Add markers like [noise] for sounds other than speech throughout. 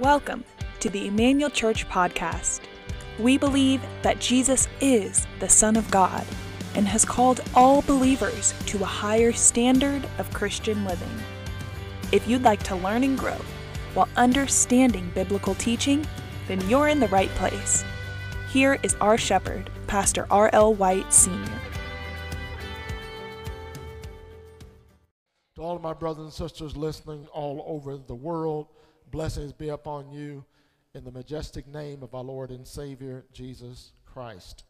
Welcome to the Emmanuel Church podcast. We believe that Jesus is the Son of God and has called all believers to a higher standard of Christian living. If you'd like to learn and grow while understanding biblical teaching, then you're in the right place. Here is our shepherd, Pastor R.L. White Sr. To all of my brothers and sisters listening all over the world, blessings be upon you in the majestic name of our Lord and Savior, Jesus Christ.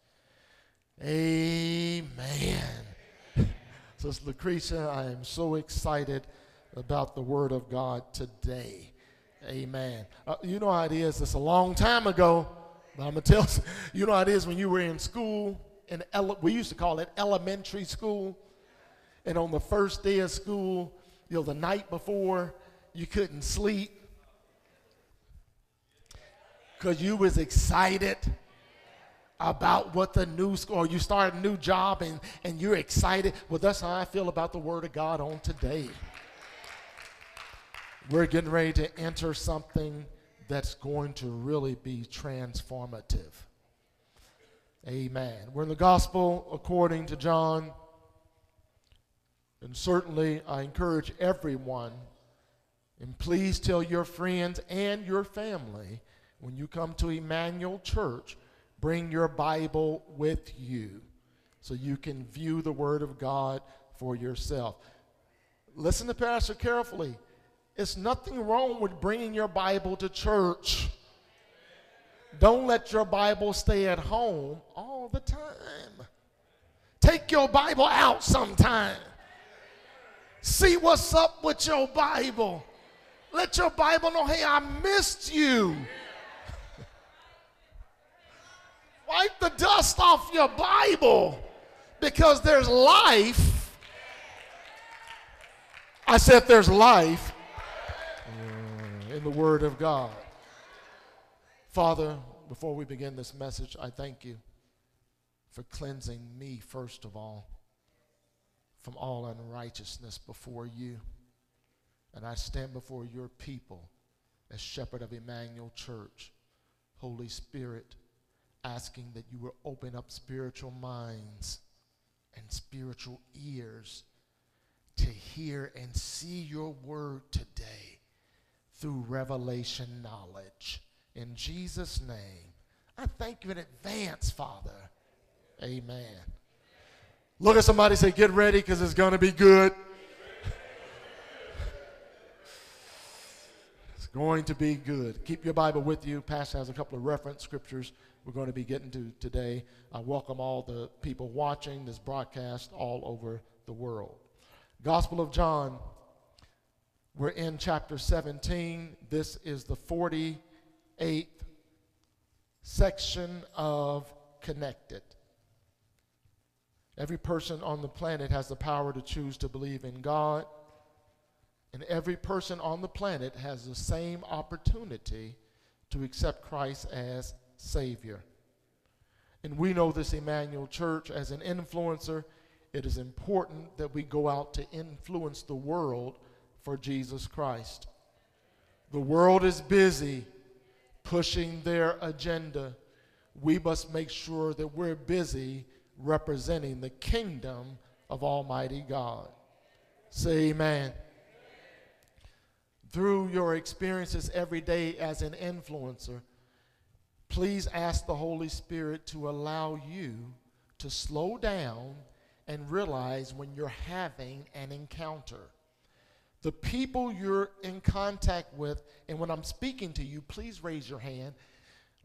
Amen. [laughs] Sister Lucretia, I am so excited about the Word of God today. Amen. Uh, you know how it is. It's a long time ago, but I'm going to tell you, [laughs] you know how it is when you were in school. In ele- we used to call it elementary school. And on the first day of school, you know, the night before, you couldn't sleep because you was excited about what the new school, or you start a new job and, and you're excited. Well, that's how I feel about the Word of God on today. We're getting ready to enter something that's going to really be transformative. Amen. We're in the Gospel according to John. And certainly, I encourage everyone, and please tell your friends and your family when you come to Emmanuel Church, bring your Bible with you so you can view the Word of God for yourself. Listen to Pastor carefully. It's nothing wrong with bringing your Bible to church. Don't let your Bible stay at home all the time. Take your Bible out sometime. See what's up with your Bible. Let your Bible know, hey, I missed you. Wipe the dust off your Bible because there's life. I said there's life in the Word of God. Father, before we begin this message, I thank you for cleansing me, first of all, from all unrighteousness before you. And I stand before your people as shepherd of Emmanuel Church. Holy Spirit, asking that you will open up spiritual minds and spiritual ears to hear and see your word today through revelation knowledge. In Jesus' name, I thank you in advance, Father. Amen. Look at somebody say, Get ready because it's going to be good. it's going to be good. Keep your Bible with you. Pastor has a couple of reference scriptures we're going to be getting to today. I welcome all the people watching this broadcast all over the world. Gospel of John, we're in chapter 17. This is the 48th section of Connected. Every person on the planet has the power to choose to believe in God, and every person on the planet has the same opportunity to accept Christ as Savior. And we know this Emmanuel Church as an influencer. It is important that we go out to influence the world for Jesus Christ. The world is busy pushing their agenda. We must make sure that we're busy representing the kingdom of Almighty God. Say amen. Through your experiences every day as an influencer, please ask the Holy Spirit to allow you to slow down and realize when you're having an encounter. The people you're in contact with, and when I'm speaking to you, please raise your hand.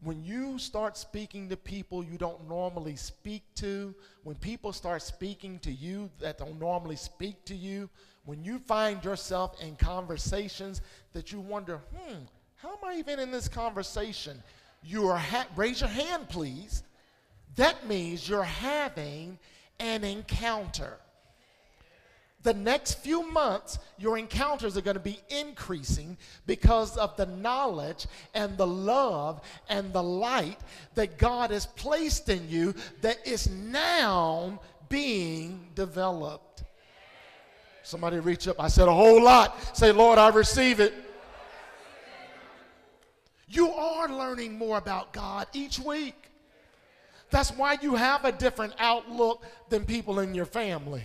When you start speaking to people you don't normally speak to, when people start speaking to you that don't normally speak to you, when you find yourself in conversations that you wonder, hmm, how am I even in this conversation? You are ha- raise your hand, please. That means you're having an encounter. The next few months, your encounters are going to be increasing because of the knowledge and the love and the light that God has placed in you that is now being developed. Somebody reach up. I said a whole lot. Say, Lord, I receive it. Learning more about God each week. That's why you have a different outlook than people in your family.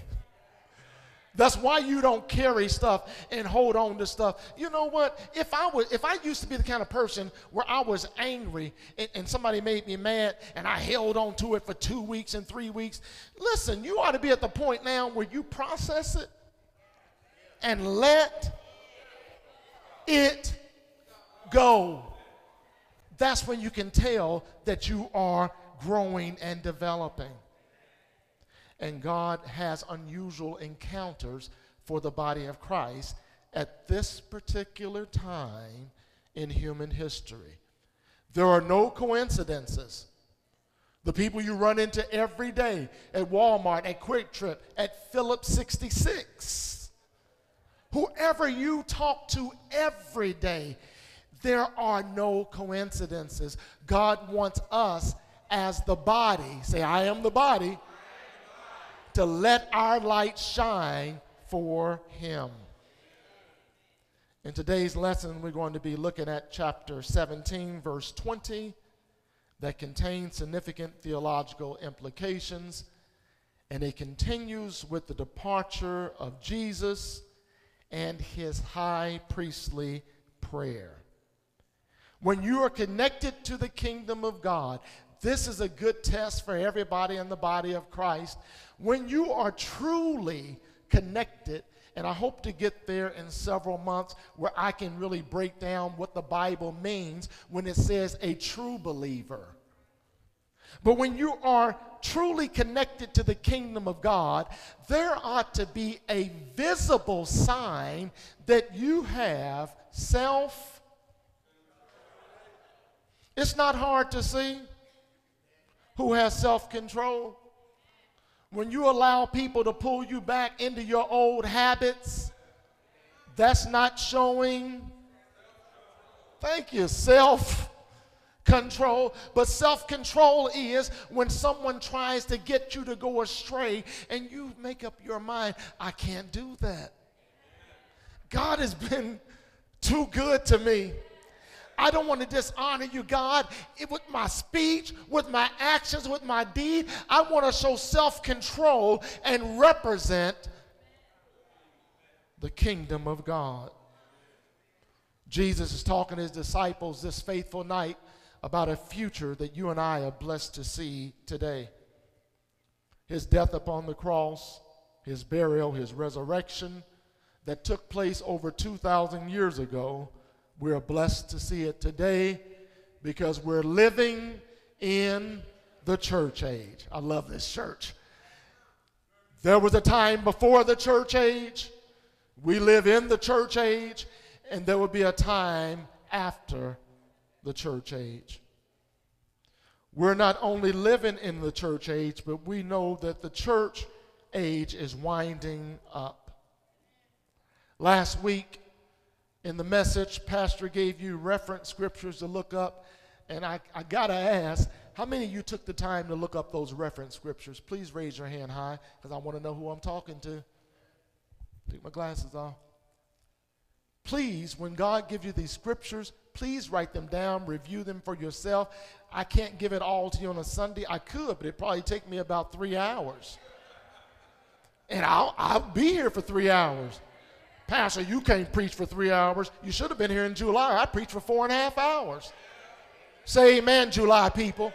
That's why you don't carry stuff and hold on to stuff. You know what? If I was, if I used to be the kind of person where I was angry and, and, somebody made me mad and I held on to it for two weeks and three weeks, listen, you ought to be at the point now where you process it and let it go. That's when you can tell that you are growing and developing and God has unusual encounters for the body of Christ at this particular time in human history. There are no coincidences. The people you run into every day at Walmart, at QuikTrip, at Phillips 66, whoever you talk to every day, there are no coincidences. God wants us as the body, say, I am the body to let our light shine for him. In today's lesson, we're going to be looking at chapter 17, verse 20, that contains significant theological implications. And it continues with the departure of Jesus and his high priestly prayer. When you are connected to the kingdom of God, this is a good test for everybody in the body of Christ when you are truly connected, and I hope to get there in several months where I can really break down what the Bible means when it says a true believer. But when you are truly connected to the kingdom of God, there ought to be a visible sign that you have self. It's not hard to see who has self control. When you allow people to pull you back into your old habits, that's not showing, thank you, self control. But self control is when someone tries to get you to go astray and you make up your mind, I can't do that. God has been too good to me. I don't want to dishonor you, God, eh, with my speech, with my actions, with my deed. I want to show self control and represent the kingdom of God. Jesus is talking to his disciples this faithful night about a future that you and I are blessed to see today. His death upon the cross, his burial, his resurrection that took place over 2,000 years ago we're blessed to see it today because we're living in the church age. I love this church. There was a time before the church age. We live in the church age, and there will be a time after the church age. We're not only living in the church age, but we know that the church age is winding up. Last week, in the message, Pastor gave you reference scriptures to look up. And I, I got to ask, how many of you took the time to look up those reference scriptures? Please raise your hand high because I want to know who I'm talking to. Take my glasses off. Please, when God gives you these scriptures, please write them down, review them for yourself. I can't give it all to you on a Sunday. I could, but it'd probably take me about three hours. And I'll, I'll be here for three hours. Pastor, you can't preach for three hours. You should have been here in July. I preached for four and a half hours. Say amen, July people.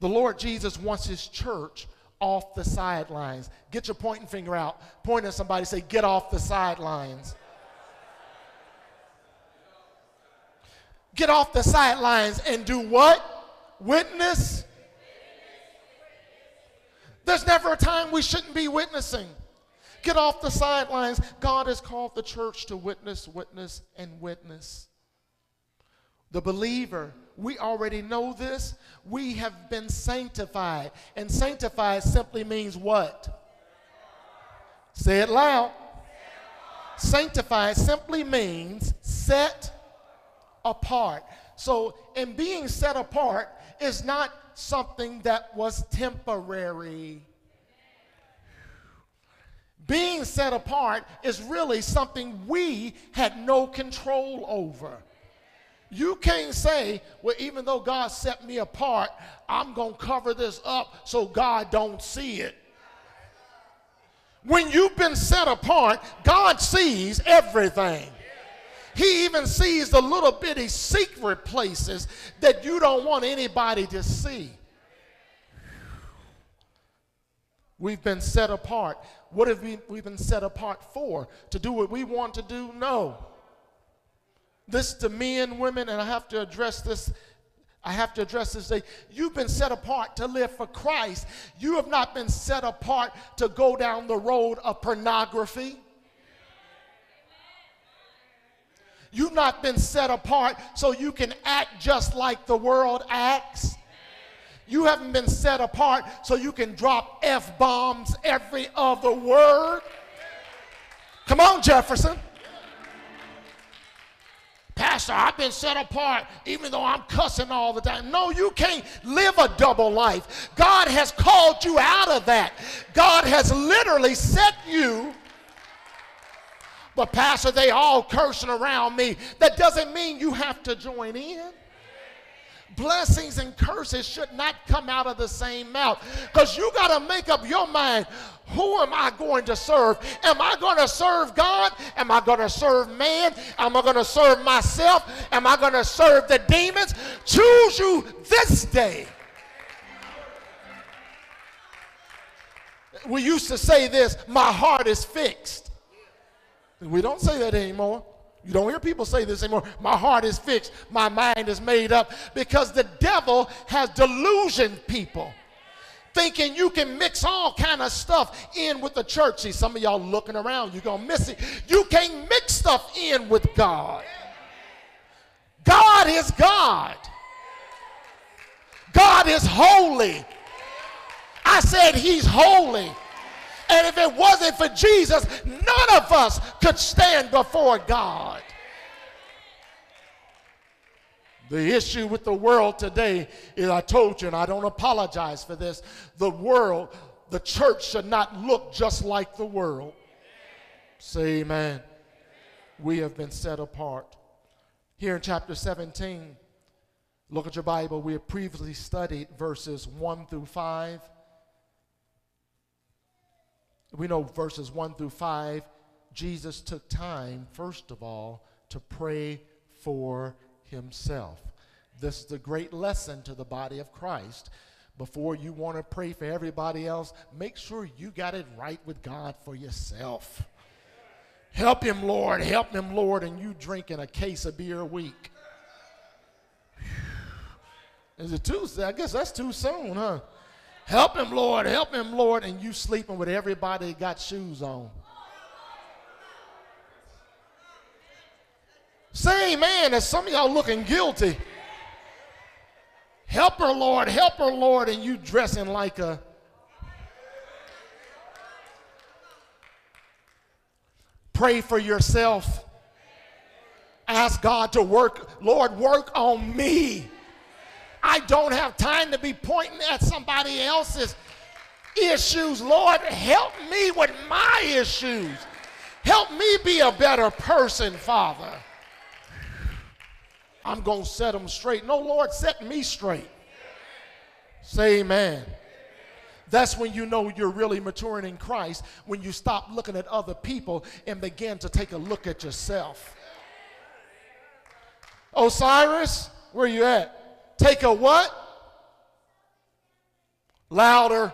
The Lord Jesus wants his church off the sidelines. Get your pointing finger out. Point at somebody, say, get off the sidelines. Get off the sidelines and do what? Witness there's never a time we shouldn't be witnessing. Get off the sidelines. God has called the church to witness, witness, and witness. The believer, we already know this. We have been sanctified. And sanctified simply means what? Say it loud. Sanctified simply means set apart. So, in being set apart is not something that was temporary. Being set apart is really something we had no control over. You can't say, well, even though God set me apart, I'm going to cover this up so God don't see it. When you've been set apart, God sees everything. He even sees the little bitty secret places that you don't want anybody to see. We've been set apart. What have we we've been set apart for? To do what we want to do? No. This to men, women, and I have to address this. I have to address this day. You've been set apart to live for Christ. You have not been set apart to go down the road of pornography. You've not been set apart so you can act just like the world acts. You haven't been set apart so you can drop F bombs every other word. Come on, Jefferson. Pastor, I've been set apart even though I'm cussing all the time. No, you can't live a double life. God has called you out of that. God has literally set you. But, Pastor, they all cursing around me. That doesn't mean you have to join in blessings and curses should not come out of the same mouth. Because you got to make up your mind who am I going to serve? Am I going to serve God? Am I going to serve man? Am I going to serve myself? Am I going to serve the demons? Choose you this day. We used to say this my heart is fixed. We don't say that anymore. You don't hear people say this anymore. My heart is fixed. My mind is made up. Because the devil has delusioned people. Thinking you can mix all kind of stuff in with the church. See, some of y'all looking around, you're going to miss it. You can't mix stuff in with God. God is God. God is holy. I said he's holy. And if it wasn't for Jesus, none of us could stand before God. The issue with the world today is I told you, and I don't apologize for this, the world, the church should not look just like the world. Say amen. We have been set apart. Here in chapter 17, look at your Bible. We have previously studied verses 1 through 5. We know verses 1 through 5, Jesus took time, first of all, to pray for himself. This is a great lesson to the body of Christ. Before you want to pray for everybody else, make sure you got it right with God for yourself. Help him, Lord. Help him, Lord. And you drinking a case of beer a week. Is it too? I guess that's too soon, huh? Help him, Lord. Help him, Lord. And you sleeping with everybody got shoes on. Say amen as some of y'all looking guilty. Help her, Lord. Help her, Lord. And you dressing like a. Pray for yourself. Ask God to work. Lord, work on me. I don't have time to be pointing at somebody else's issues. Lord, help me with my issues. Help me be a better person, Father. I'm going to set them straight. No, Lord, set me straight. Say amen. That's when you know you're really maturing in Christ, when you stop looking at other people and begin to take a look at yourself. Osiris, where you at? Take a what? Louder.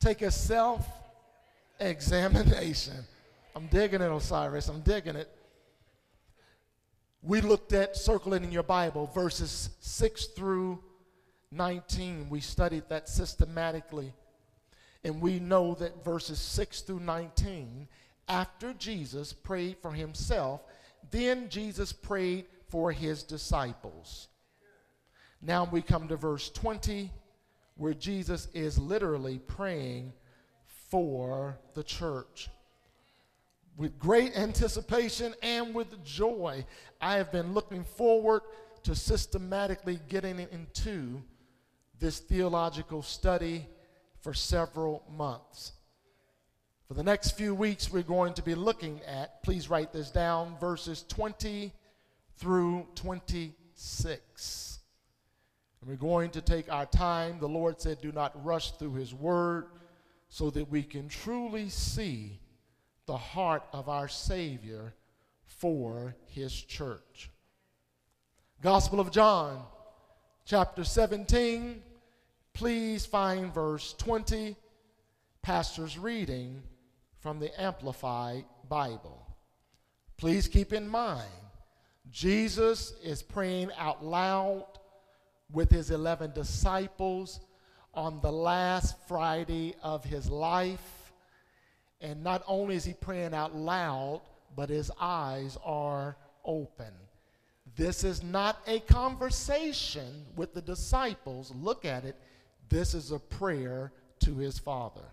Take a self examination. I'm digging it, Osiris. I'm digging it. We looked at circling in your Bible verses 6 through 19. We studied that systematically. And we know that verses 6 through 19, after Jesus prayed for himself, then Jesus prayed for his disciples. Now we come to verse 20, where Jesus is literally praying for the church. With great anticipation and with joy, I have been looking forward to systematically getting into this theological study for several months. For the next few weeks, we're going to be looking at, please write this down, verses 20 through 26. And we're going to take our time. The Lord said, Do not rush through His Word so that we can truly see the heart of our Savior for His church. Gospel of John, chapter 17. Please find verse 20. Pastor's reading from the Amplified Bible. Please keep in mind, Jesus is praying out loud with his 11 disciples on the last Friday of his life. And not only is he praying out loud, but his eyes are open. This is not a conversation with the disciples. Look at it. This is a prayer to his Father.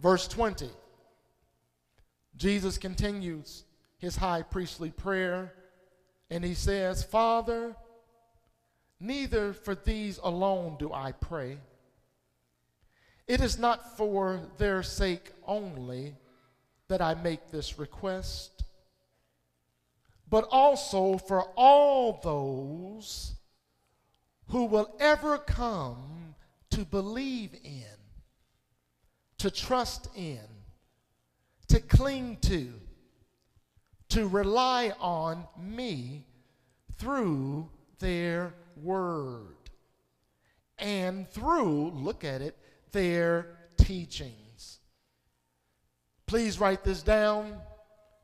Verse 20 Jesus continues his high priestly prayer, and he says, Father, neither for these alone do I pray. It is not for their sake only that I make this request, but also for all those who will ever come to believe in, to trust in, to cling to, to rely on me through their word and through, look at it, their teachings. Please write this down.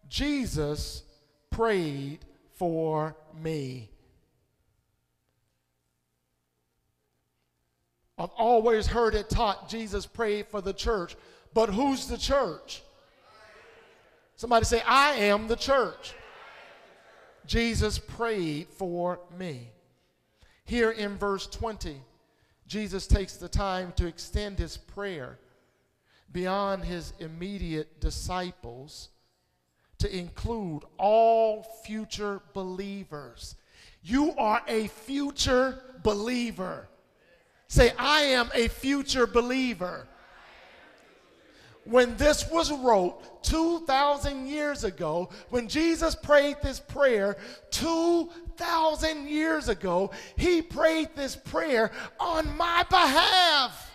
Jesus prayed for me. I've always heard it taught Jesus prayed for the church. But who's the church? Somebody say, I am the church. Jesus prayed for me. Here in verse 20, Jesus takes the time to extend his prayer beyond his immediate disciples to include all future believers. You are a future believer. Say, I am a future believer when this was wrote 2,000 years ago, when Jesus prayed this prayer 2,000 years ago, he prayed this prayer on my behalf.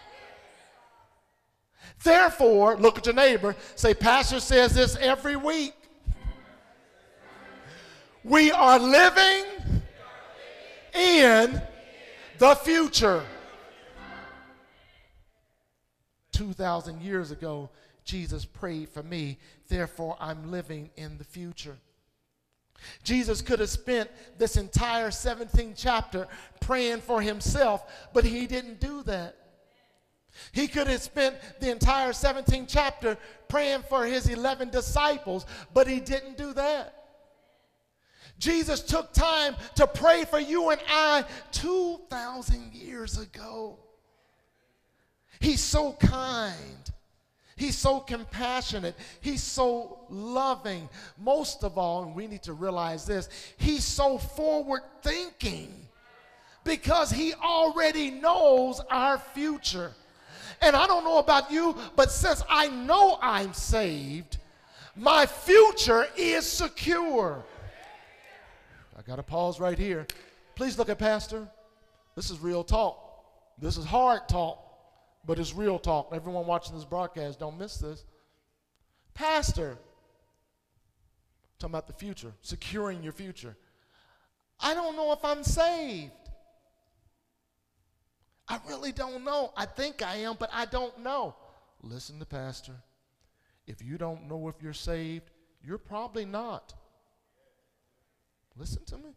Therefore, look at your neighbor, say, Pastor says this every week. We are living in the future. 2,000 years ago, Jesus prayed for me. Therefore, I'm living in the future. Jesus could have spent this entire 17th chapter praying for himself, but he didn't do that. He could have spent the entire 17th chapter praying for his 11 disciples, but he didn't do that. Jesus took time to pray for you and I 2,000 years ago. He's so kind. He's so compassionate. He's so loving. Most of all, and we need to realize this, he's so forward thinking because he already knows our future. And I don't know about you, but since I know I'm saved, my future is secure. I got to pause right here. Please look at Pastor. This is real talk. This is hard talk but it's real talk. Everyone watching this broadcast, don't miss this. Pastor, talking about the future, securing your future. I don't know if I'm saved. I really don't know. I think I am, but I don't know. Listen to Pastor. If you don't know if you're saved, you're probably not. Listen to me.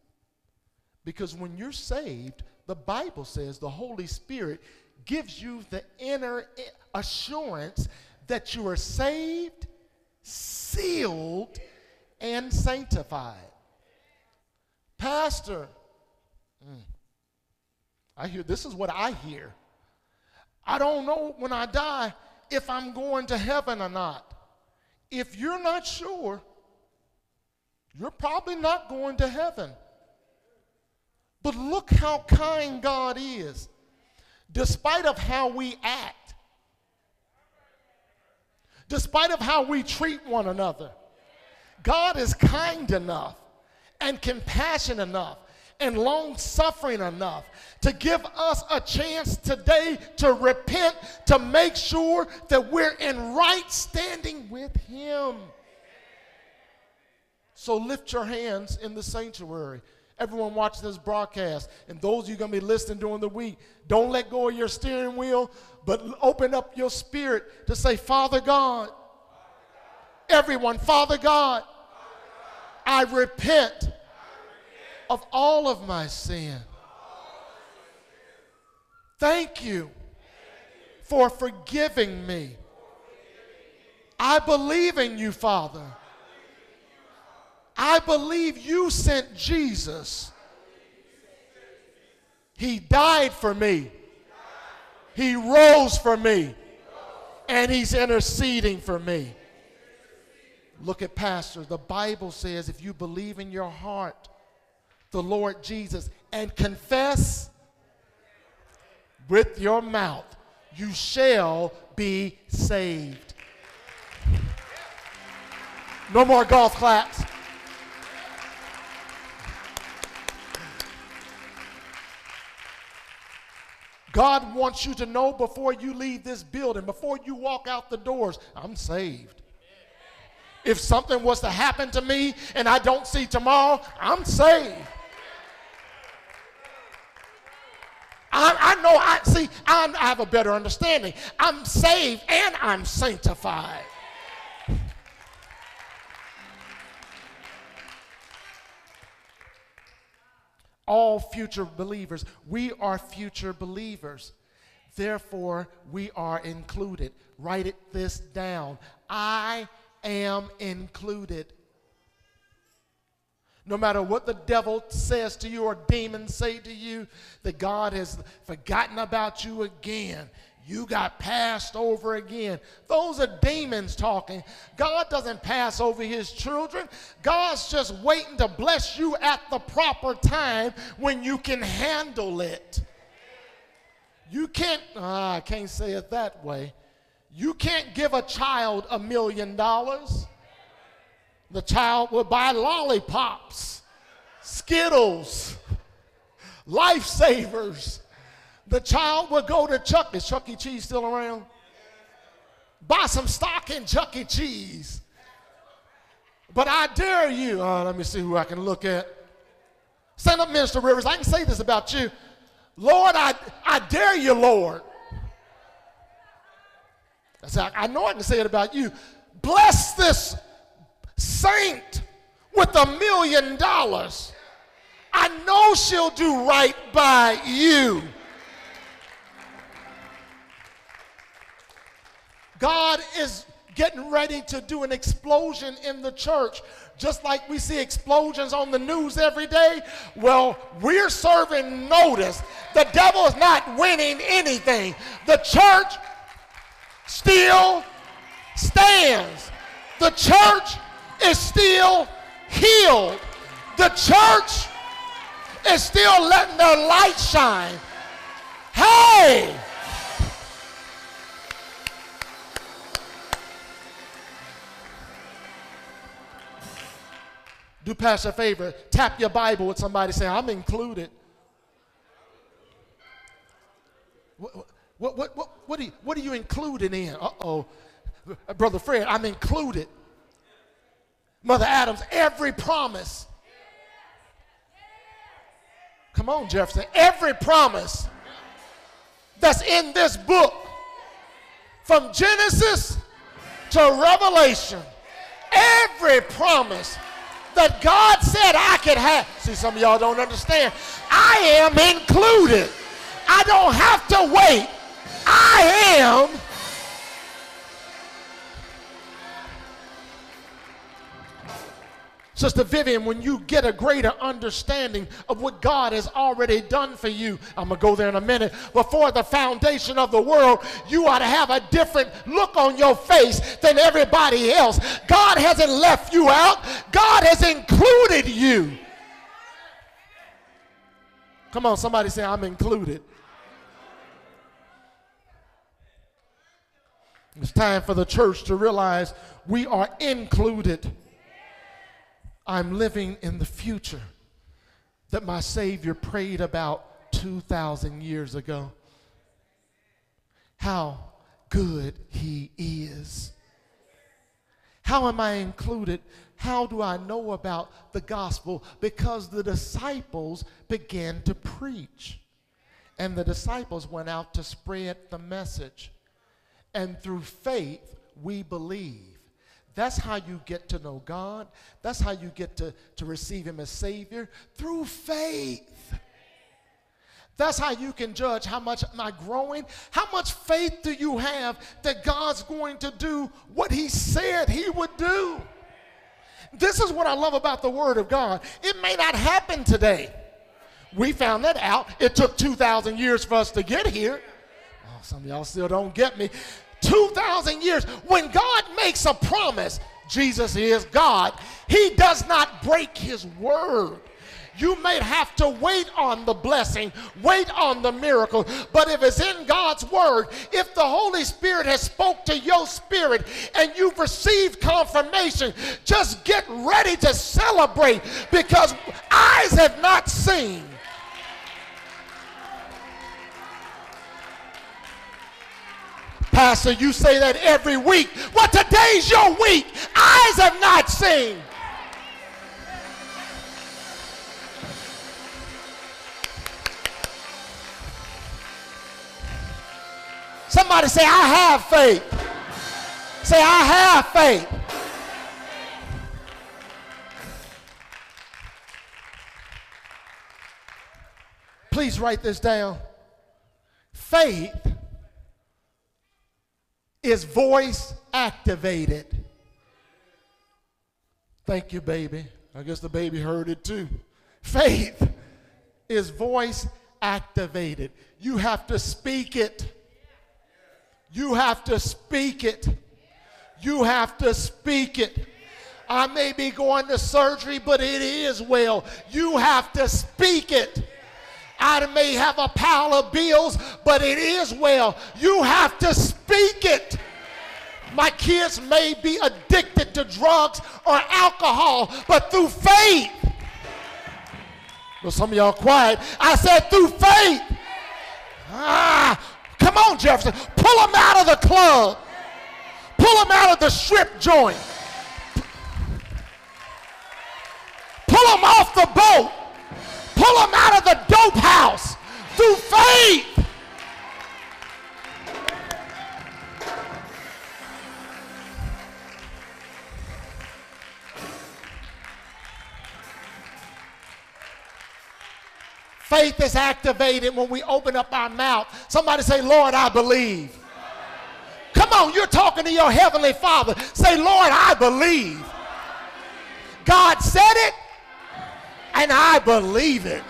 Because when you're saved, the Bible says the Holy Spirit gives you the inner assurance that you are saved, sealed, and sanctified. Pastor, mm, I hear this is what I hear. I don't know when I die if I'm going to heaven or not. If you're not sure, you're probably not going to heaven. But look how kind God is despite of how we act, despite of how we treat one another. God is kind enough and compassionate enough and long suffering enough to give us a chance today to repent, to make sure that we're in right standing with Him. So lift your hands in the sanctuary. Everyone watching this broadcast, and those of you going to be listening during the week, don't let go of your steering wheel, but open up your spirit to say, Father God, everyone, Father God, I repent of all of my sin. Thank you for forgiving me. I believe in you, Father. I believe you sent Jesus. He died for me. He rose for me. And he's interceding for me. Look at pastors. The Bible says if you believe in your heart the Lord Jesus and confess with your mouth, you shall be saved. No more golf claps. God wants you to know before you leave this building, before you walk out the doors, I'm saved. If something was to happen to me and I don't see tomorrow, I'm saved. I, I know, I see, I'm, I have a better understanding. I'm saved and I'm sanctified. All future believers, we are future believers. Therefore, we are included. Write it this down. I am included. No matter what the devil says to you or demons say to you, that God has forgotten about you again. You got passed over again. Those are demons talking. God doesn't pass over his children. God's just waiting to bless you at the proper time when you can handle it. You can't, uh, I can't say it that way. You can't give a child a million dollars. The child will buy lollipops, Skittles, lifesavers. The child will go to Chuck. Is Chuck E. Cheese still around? Buy some stock in Chuck E. Cheese. But I dare you, uh, let me see who I can look at. Stand up, Minister Rivers. I can say this about you. Lord, I, I dare you, Lord. I know I can say it about you. Bless this saint with a million dollars. I know she'll do right by you. God is getting ready to do an explosion in the church. Just like we see explosions on the news every day, well, we're serving notice. The devil is not winning anything. The church still stands. The church is still healed. The church is still letting their light shine. Hey! Do Pastor a favor, tap your Bible with somebody, say, I'm included. What, what, what, what, what, are, you, what are you included in? Uh oh. Brother Fred, I'm included. Mother Adams, every promise. Come on, Jefferson. Every promise that's in this book, from Genesis to Revelation, every promise that God said I could have. See, some of y'all don't understand. I am included. I don't have to wait. I am Sister Vivian, when you get a greater understanding of what God has already done for you, I'm going to go there in a minute. Before the foundation of the world, you ought to have a different look on your face than everybody else. God hasn't left you out, God has included you. Come on, somebody say, I'm included. It's time for the church to realize we are included. I'm living in the future that my Savior prayed about 2,000 years ago. How good He is. How am I included? How do I know about the gospel? Because the disciples began to preach. And the disciples went out to spread the message. And through faith, we believe. That's how you get to know God. That's how you get to, to receive Him as Savior through faith. That's how you can judge how much am I growing? How much faith do you have that God's going to do what He said He would do? This is what I love about the Word of God. It may not happen today. We found that out. It took 2,000 years for us to get here. Oh, some of y'all still don't get me. 2,000 years. When God makes a promise, Jesus is God, He does not break His word. You may have to wait on the blessing, wait on the miracle, but if it's in God's word, if the Holy Spirit has spoke to your spirit and you've received confirmation, just get ready to celebrate because eyes have not seen Pastor, you say that every week. Well, today's your week. Eyes have not seen. Somebody say, I have faith. Say, I have faith. Please write this down. Faith is voice activated. Thank you, baby. I guess the baby heard it too. Faith is voice activated. You have to speak it. You have to speak it. You have to speak it. I may be going to surgery, but it is well. You have to speak it. I may have a pile of bills, but it is well. You have to speak it. My kids may be addicted to drugs or alcohol, but through faith. Well, some of y'all quiet. I said through faith. Ah, come on, Jefferson. Pull them out of the club. Pull them out of the strip joint. Pull them off the boat. Pull them out of the dope house through faith. Faith is activated when we open up our mouth. Somebody say, Lord, I believe. Come on, you're talking to your heavenly Father. Say, Lord, I believe. God said it, and I believe it.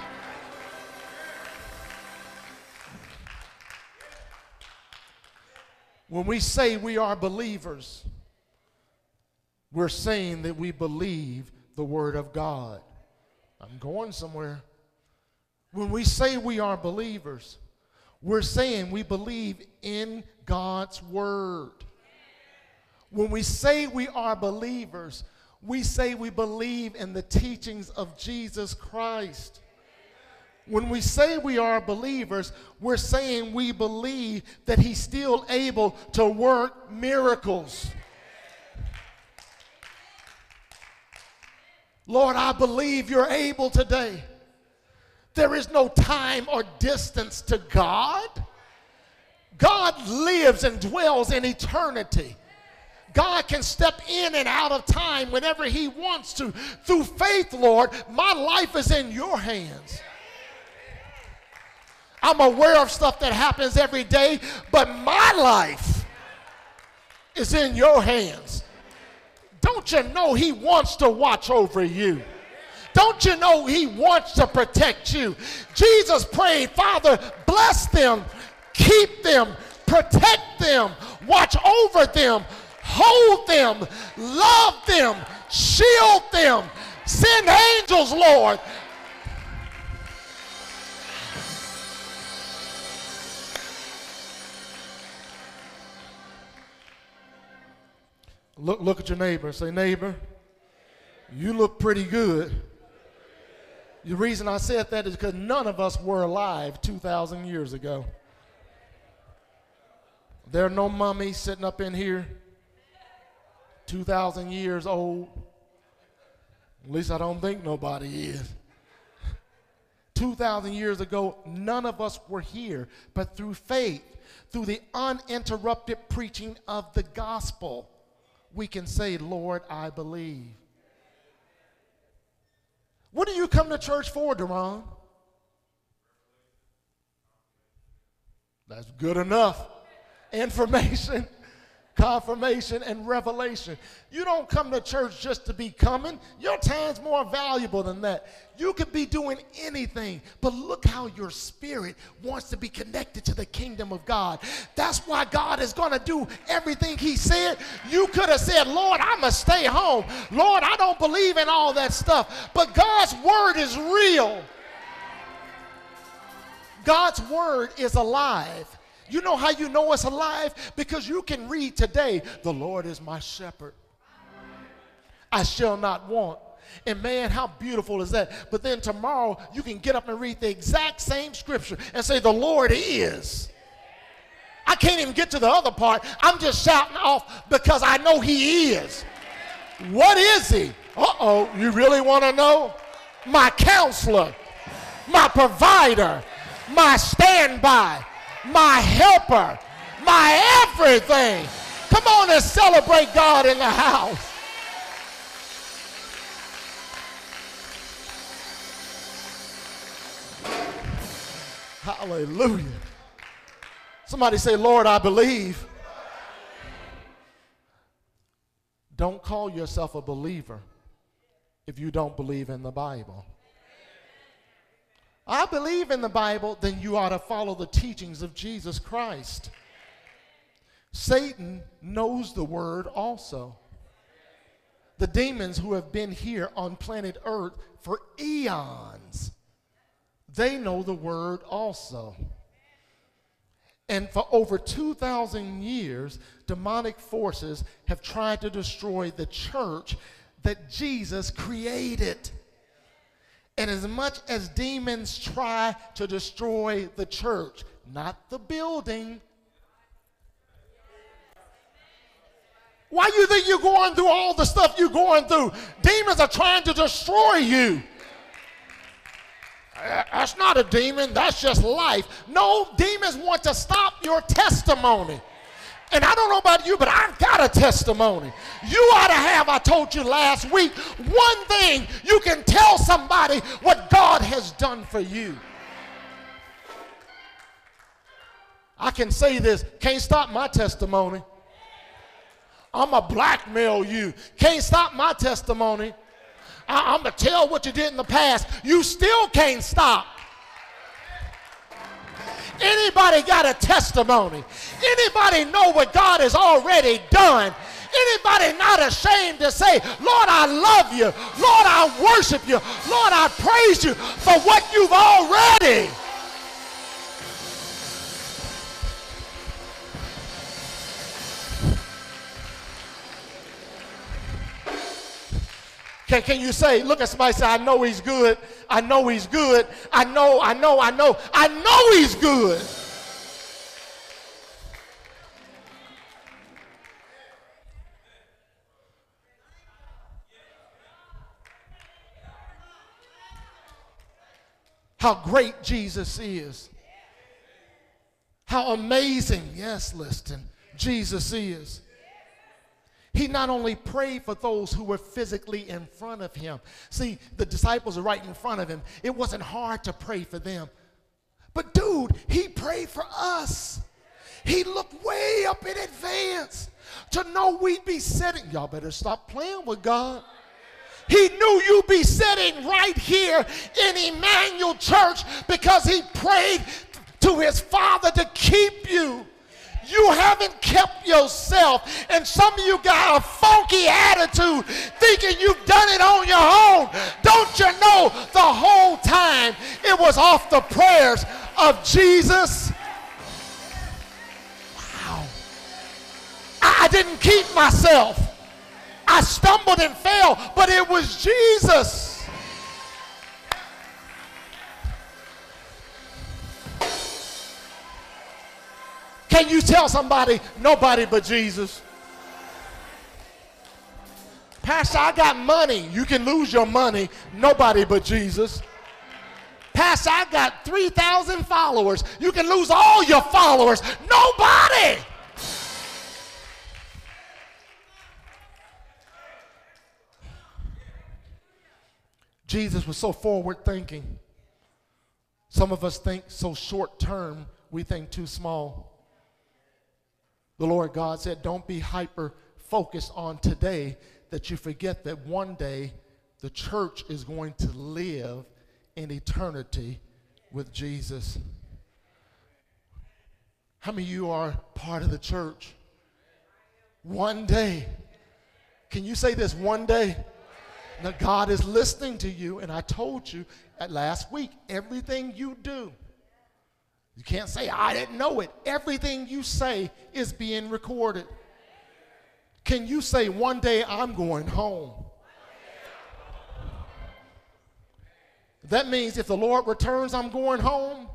When we say we are believers, we're saying that we believe the Word of God. I'm going somewhere. When we say we are believers, we're saying we believe in God's Word. When we say we are believers, we say we believe in the teachings of Jesus Christ. When we say we are believers, we're saying we believe that He's still able to work miracles. Lord, I believe you're able today. There is no time or distance to God. God lives and dwells in eternity. God can step in and out of time whenever He wants to. Through faith, Lord, my life is in your hands. I'm aware of stuff that happens every day, but my life is in your hands. Don't you know He wants to watch over you? Don't you know He wants to protect you? Jesus prayed, Father, bless them, keep them, protect them, watch over them hold them, love them, shield them. Send angels, Lord. Look, look at your neighbor. Say, neighbor, you look pretty good. The reason I said that is because none of us were alive 2,000 years ago. There are no mummies sitting up in here 2,000 years old. At least I don't think nobody is. 2,000 years ago, none of us were here, but through faith, through the uninterrupted preaching of the gospel, we can say, Lord, I believe. What do you come to church for, Duran? That's good enough. Information confirmation, and revelation. You don't come to church just to be coming. Your time's more valuable than that. You could be doing anything, but look how your spirit wants to be connected to the kingdom of God. That's why God is going to do everything He said. You could have said, Lord, I'm going to stay home. Lord, I don't believe in all that stuff. But God's word is real. God's word is alive. You know how you know it's alive? Because you can read today, the Lord is my shepherd. I shall not want. And man, how beautiful is that? But then tomorrow you can get up and read the exact same scripture and say, The Lord is. I can't even get to the other part. I'm just shouting off because I know He is. What is He? Uh oh, you really want to know? My counselor, my provider, my standby, my helper, my everything. Come on and celebrate God in the house. Hallelujah. Somebody say, Lord, I believe. Don't call yourself a believer if you don't believe in the Bible. I believe in the Bible, then you ought to follow the teachings of Jesus Christ. Satan knows the word also. The demons who have been here on planet Earth for eons, they know the word also. And for over 2,000 years, demonic forces have tried to destroy the church that Jesus created. And as much as demons try to destroy the church, not the building, why you think you're going through all the stuff you're going through? Demons are trying to destroy you. That's not a demon, that's just life. No, demons want to stop your testimony. And I don't know about you, but I've got a testimony. You ought to have, I told you last week, one thing you can tell somebody what God has done for you. I can say this, can't stop my testimony. I'm to blackmail you. Can't stop my testimony. I, I'm going to tell what you did in the past. You still can't stop. Anybody got a testimony? Anybody know what God has already done? Anybody not ashamed to say, Lord, I love you. Lord, I worship you. Lord, I praise you for what you've already. Can, can you say, look at somebody say, I know he's good. I know he's good. I know, I know, I know, I know he's good. How great Jesus is. How amazing, yes, listen, Jesus is. He not only prayed for those who were physically in front of him. See, the disciples are right in front of him. It wasn't hard to pray for them. But, dude, he prayed for us. He looked way up in advance to know we'd be sitting. Y'all better stop playing with God. He knew you'd be sitting right here in Emmanuel Church because he prayed to his Father to keep you. You haven't kept yourself. And some of you got a funky attitude thinking you've done it on your own. Don't you know the whole time it was off the prayers of Jesus? Wow. I didn't keep myself. I stumbled and fell, but it was Jesus. Can you tell somebody, nobody but Jesus? Pastor, I got money. You can lose your money. Nobody but Jesus. Pastor, I got 3,000 followers. You can lose all your followers. Nobody. Jesus was so forward thinking. Some of us think so short term, we think too small. The Lord God said, Don't be hyper focused on today that you forget that one day the church is going to live in eternity with Jesus. How many of you are part of the church? One day. Can you say this one day? Now, God is listening to you, and I told you at last week everything you do. You can't say, I didn't know it. Everything you say is being recorded. Can you say, one day I'm going home? That means if the Lord returns, I'm going home.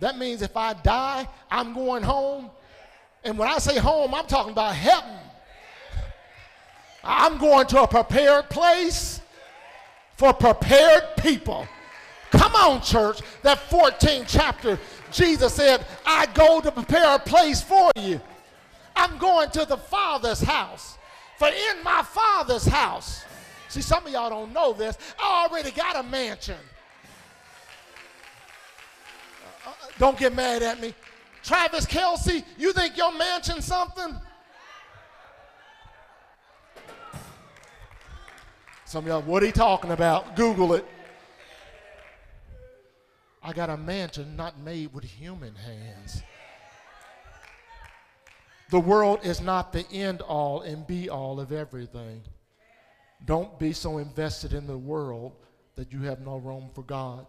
That means if I die, I'm going home. And when I say home, I'm talking about heaven. I'm going to a prepared place for prepared people. Come on, church. That 14th chapter, Jesus said, I go to prepare a place for you. I'm going to the Father's house. For in my Father's house, see, some of y'all don't know this, I already got a mansion. Uh, uh, don't get mad at me. Travis Kelce, you think your mansion something? Some of y'all, what are he talking about? Google it. I got a mansion not made with human hands. The world is not the end all and be all of everything. Don't be so invested in the world that you have no room for God.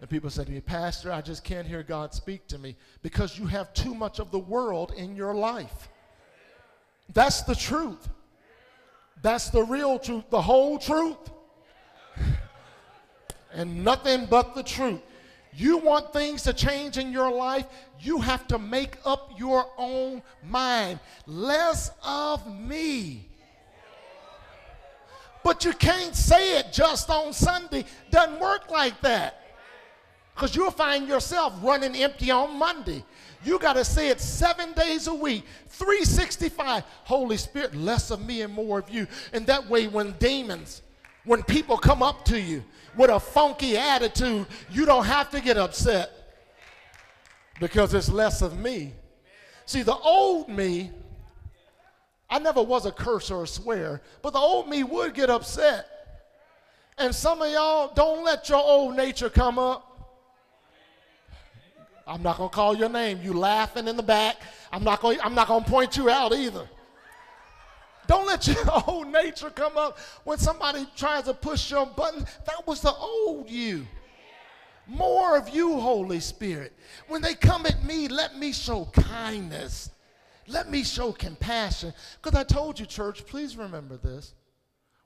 And people say to me, Pastor, I just can't hear God speak to me because you have too much of the world in your life. That's the truth. That's the real truth, the whole truth, and nothing but the truth. You want things to change in your life, you have to make up your own mind. Less of me. But you can't say it just on Sunday. Doesn't work like that. Because you'll find yourself running empty on Monday. You got to say it seven days a week, 365. Holy Spirit, less of me and more of you. And that way, when demons, when people come up to you with a funky attitude, you don't have to get upset because it's less of me. See, the old me, I never was a curse or a swear, but the old me would get upset. And some of y'all don't let your old nature come up. I'm not to call your name. You laughing in the back. I'm not going I'm not to point you out either. Don't let your [laughs] old nature come up when somebody tries to push your button. That was the old you. More of you, Holy Spirit. When they come at me, let me show kindness. Let me show compassion. Because I told you, church, please remember this.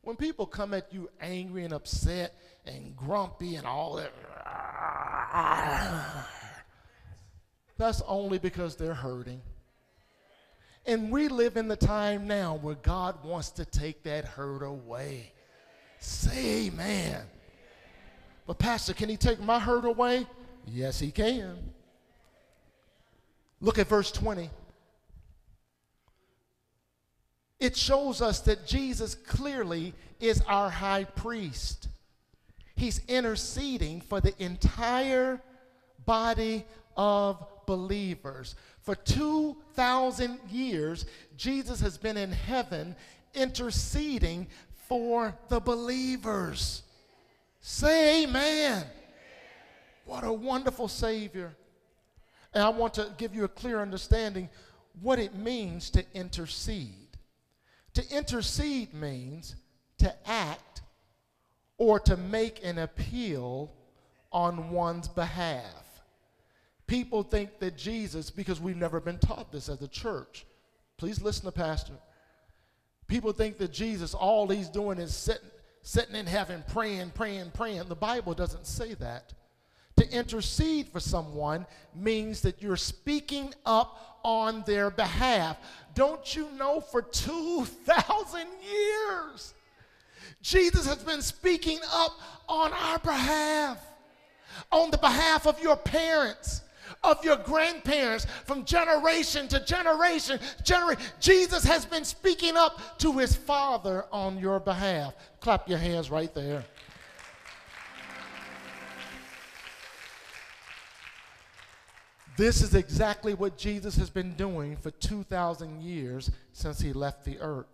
When people come at you angry and upset and grumpy and all that, that's only because they're hurting. And we live in the time now where God wants to take that hurt away. Say amen. But, Pastor, can he take my hurt away? Yes, he can. Look at verse 20. It shows us that Jesus clearly is our high priest. He's interceding for the entire body of believers. For 2,000 years, Jesus has been in heaven interceding for the believers. Say amen. What a wonderful Savior. And I want to give you a clear understanding what it means to intercede. To intercede means to act or to make an appeal on one's behalf. People think that Jesus, because we've never been taught this as a church, please listen to Pastor. People think that Jesus, all he's doing is sitting, sitting in heaven praying, praying, praying. The Bible doesn't say that. To intercede for someone means that you're speaking up on their behalf. Don't you know for 2,000 years, Jesus has been speaking up on our behalf, on the behalf of your parents, of your grandparents from generation to generation. Genera- Jesus has been speaking up to his Father on your behalf. Clap your hands right there. This is exactly what Jesus has been doing for 2,000 years since he left the earth.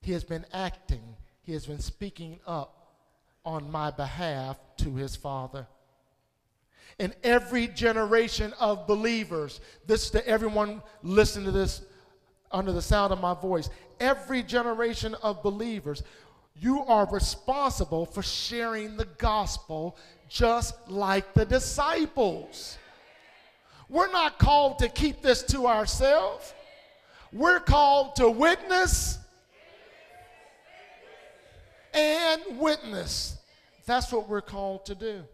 He has been acting, he has been speaking up on my behalf to his Father. In every generation of believers, this to everyone listening to this under the sound of my voice, every generation of believers, you are responsible for sharing the gospel just like the disciples. We're not called to keep this to ourselves. We're called to witness and witness. That's what we're called to do.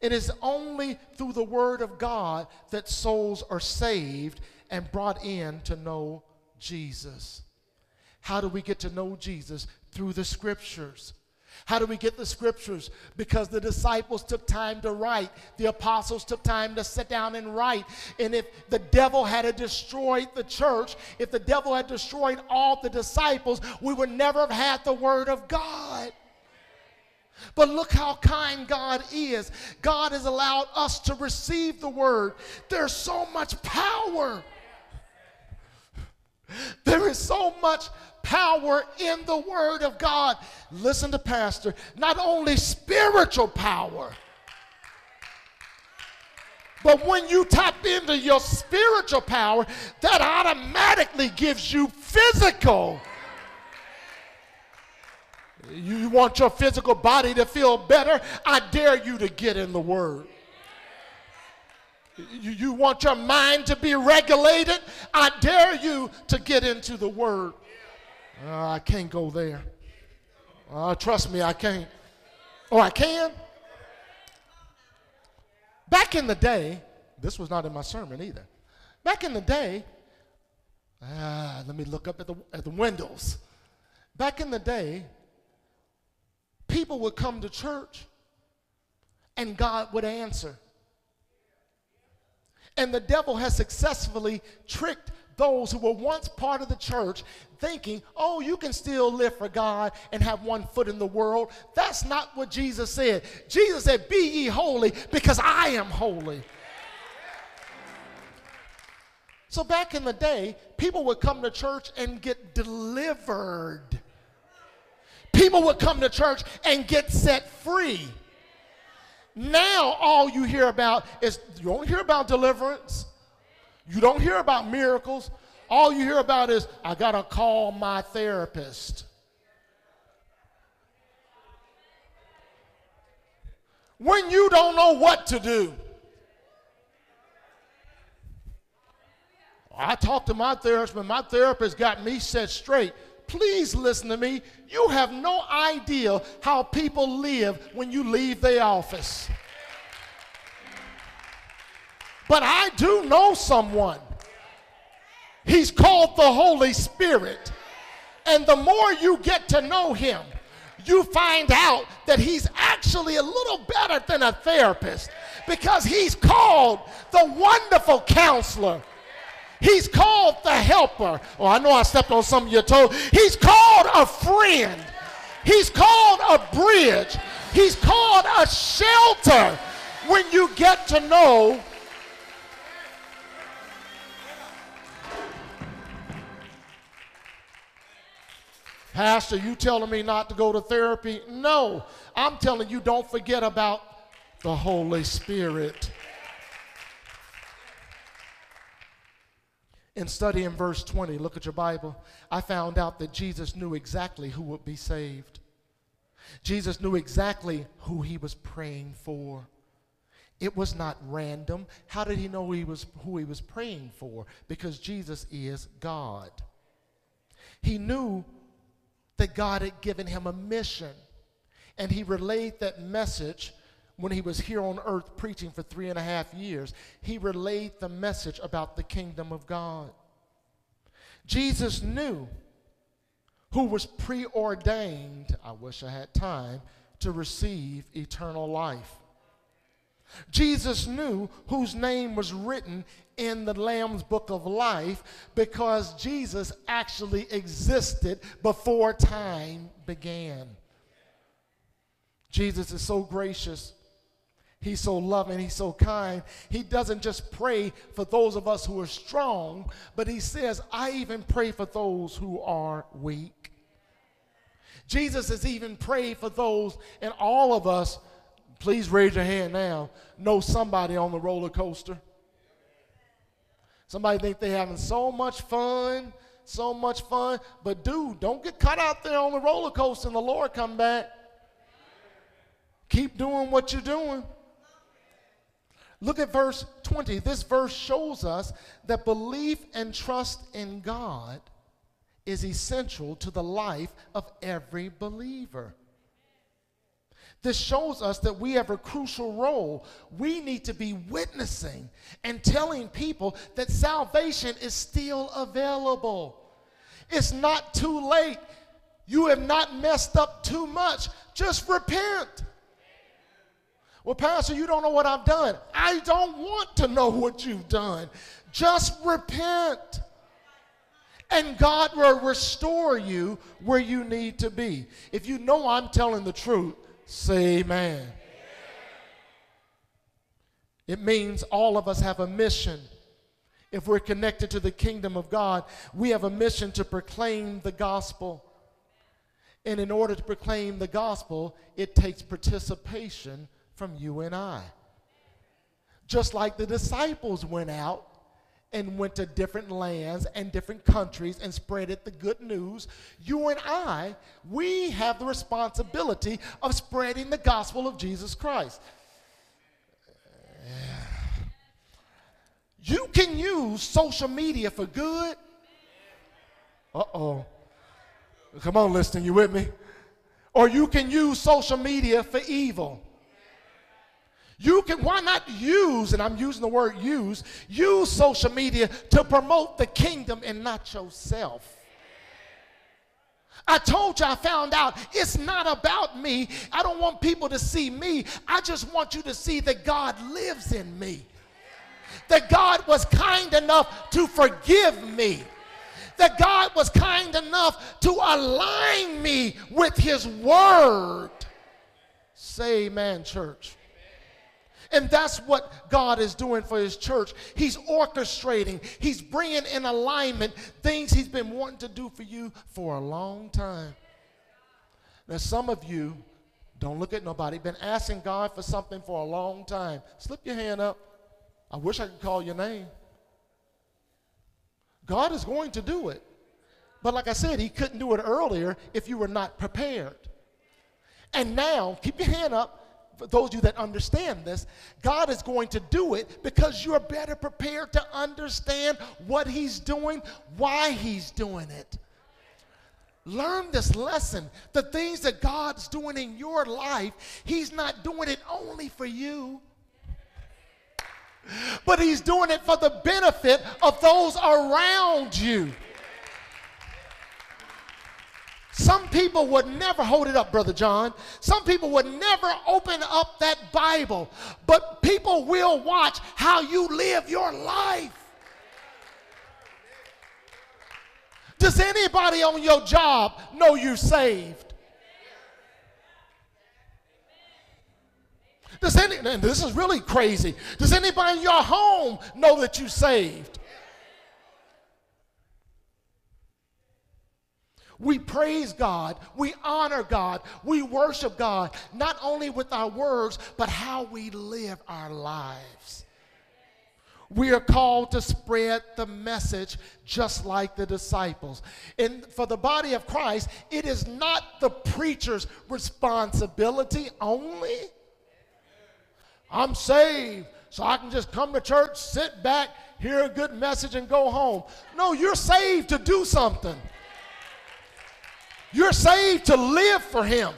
It is only through the Word of God that souls are saved and brought in to know Jesus. How do we get to know Jesus? Through the Scriptures. How do we get the scriptures? Because the disciples took time to write. The apostles took time to sit down and write. And if the devil had destroyed the church, if the devil had destroyed all the disciples, we would never have had the word of God. But look how kind God is. God has allowed us to receive the word. There's so much power. There is so much power in the Word of God. Listen to Pastor, not only spiritual power, but when you tap into your spiritual power, that automatically gives you physical. You want your physical body to feel better? I dare you to get in the Word. You, you want your mind to be regulated? I dare you to get into the Word. Uh, I can't go there. Uh, trust me, I can't. Oh, I can? Back in the day, this was not in my sermon either. Back in the day, ah, let me look up at the, at the windows. Back in the day, people would come to church and God would answer. And the devil has successfully tricked those who were once part of the church thinking, oh, you can still live for God and have one foot in the world. That's not what Jesus said. Jesus said, Be ye holy because I am holy. So back in the day, people would come to church and get delivered. People would come to church and get set free. Now, all you hear about is you don't hear about deliverance, you don't hear about miracles, all you hear about is, I got to call my therapist. When you don't know what to do. I talked to my therapist, but my therapist got me set straight. Please listen to me. You have no idea how people live when you leave the office. But I do know someone He's called the Holy Spirit. And the more you get to know him, you find out that he's actually a little better than a therapist because he's called the wonderful counselor. He's called the helper. Oh, I know I stepped on some of your toes. He's called a friend. He's called a bridge. He's called a shelter when you get to know Pastor, you telling me not to go to therapy? No, I'm telling you, don't forget about the Holy Spirit. In studying verse 20, look at your Bible, I found out that Jesus knew exactly who would be saved. Jesus knew exactly who he was praying for. It was not random. How did he know he was, who he was praying for? Because Jesus is God. he knew that God had given him a mission. And he relayed that message when he was here on earth preaching for three and a half years. He relayed the message about the kingdom of God. Jesus knew who was preordained, I wish I had time, to receive eternal life. Jesus knew whose name was written in the Lamb's book of life because Jesus actually existed before time began. Jesus is so gracious. He's so loving. He's so kind. He doesn't just pray for those of us who are strong, but he says, I even pray for those who are weak. Jesus has even prayed for those, and all of us, please raise your hand now, know somebody on the roller coaster. Somebody think they're having so much fun, so much fun, but dude, don't get caught out there on the roller coaster and the Lord come back. Keep doing what you're doing. Look at verse 20. This verse shows us that belief and trust in God is essential to the life of every believer. This shows us that we have a crucial role. We need to be witnessing and telling people that salvation is still available. It's not too late. You have not messed up too much. Just repent. Well, Pastor, you don't know what I've done. I don't want to know what you've done. Just repent. And God will restore you where you need to be. If you know I'm telling the truth, say amen. It means all of us have a mission. If we're connected to the kingdom of God, we have a mission to proclaim the gospel. And in order to proclaim the gospel, it takes participation from you and I. Just like the disciples went out and went to different lands and different countries and spreaded the good news, you and I, we have the responsibility of spreading the gospel of Jesus Christ. You can use social media for good. Uh oh. Come on, listen, you with me? Or you can use social media for evil. You can, why not use, and I'm using the word use, use social media to promote the kingdom and not yourself. I told you I found out it's not about me. I don't want people to see me. I just want you to see that God lives in me. That God was kind enough to forgive me. That God was kind enough to align me with His Word. Say amen, church. And that's what God is doing for his church. He's orchestrating, he's bringing in alignment things he's been wanting to do for you for a long time. Now, some of you, don't look at nobody, been asking God for something for a long time. Slip your hand up. I wish I could call your name. God is going to do it. But like I said, he couldn't do it earlier if you were not prepared. And now, keep your hand up for those of you that understand this, God is going to do it because you're better prepared to understand what He's doing, why He's doing it. Learn this lesson. The things that God's doing in your life, He's not doing it only for you, but He's doing it for the benefit of those around you. Some people would never hold it up, Brother John. Some people would never open up that Bible, but people will watch how you live your life. Does anybody on your job know you're saved? Does any, and this is really crazy. Does anybody in your home know that you're saved? We praise God, we honor God, we worship God, not only with our words, but how we live our lives. We are called to spread the message just like the disciples. And for the body of Christ, it is not the preacher's responsibility only. I'm saved, so I can just come to church, sit back, hear a good message, and go home. No, you're saved to do something. You're saved to live for Him.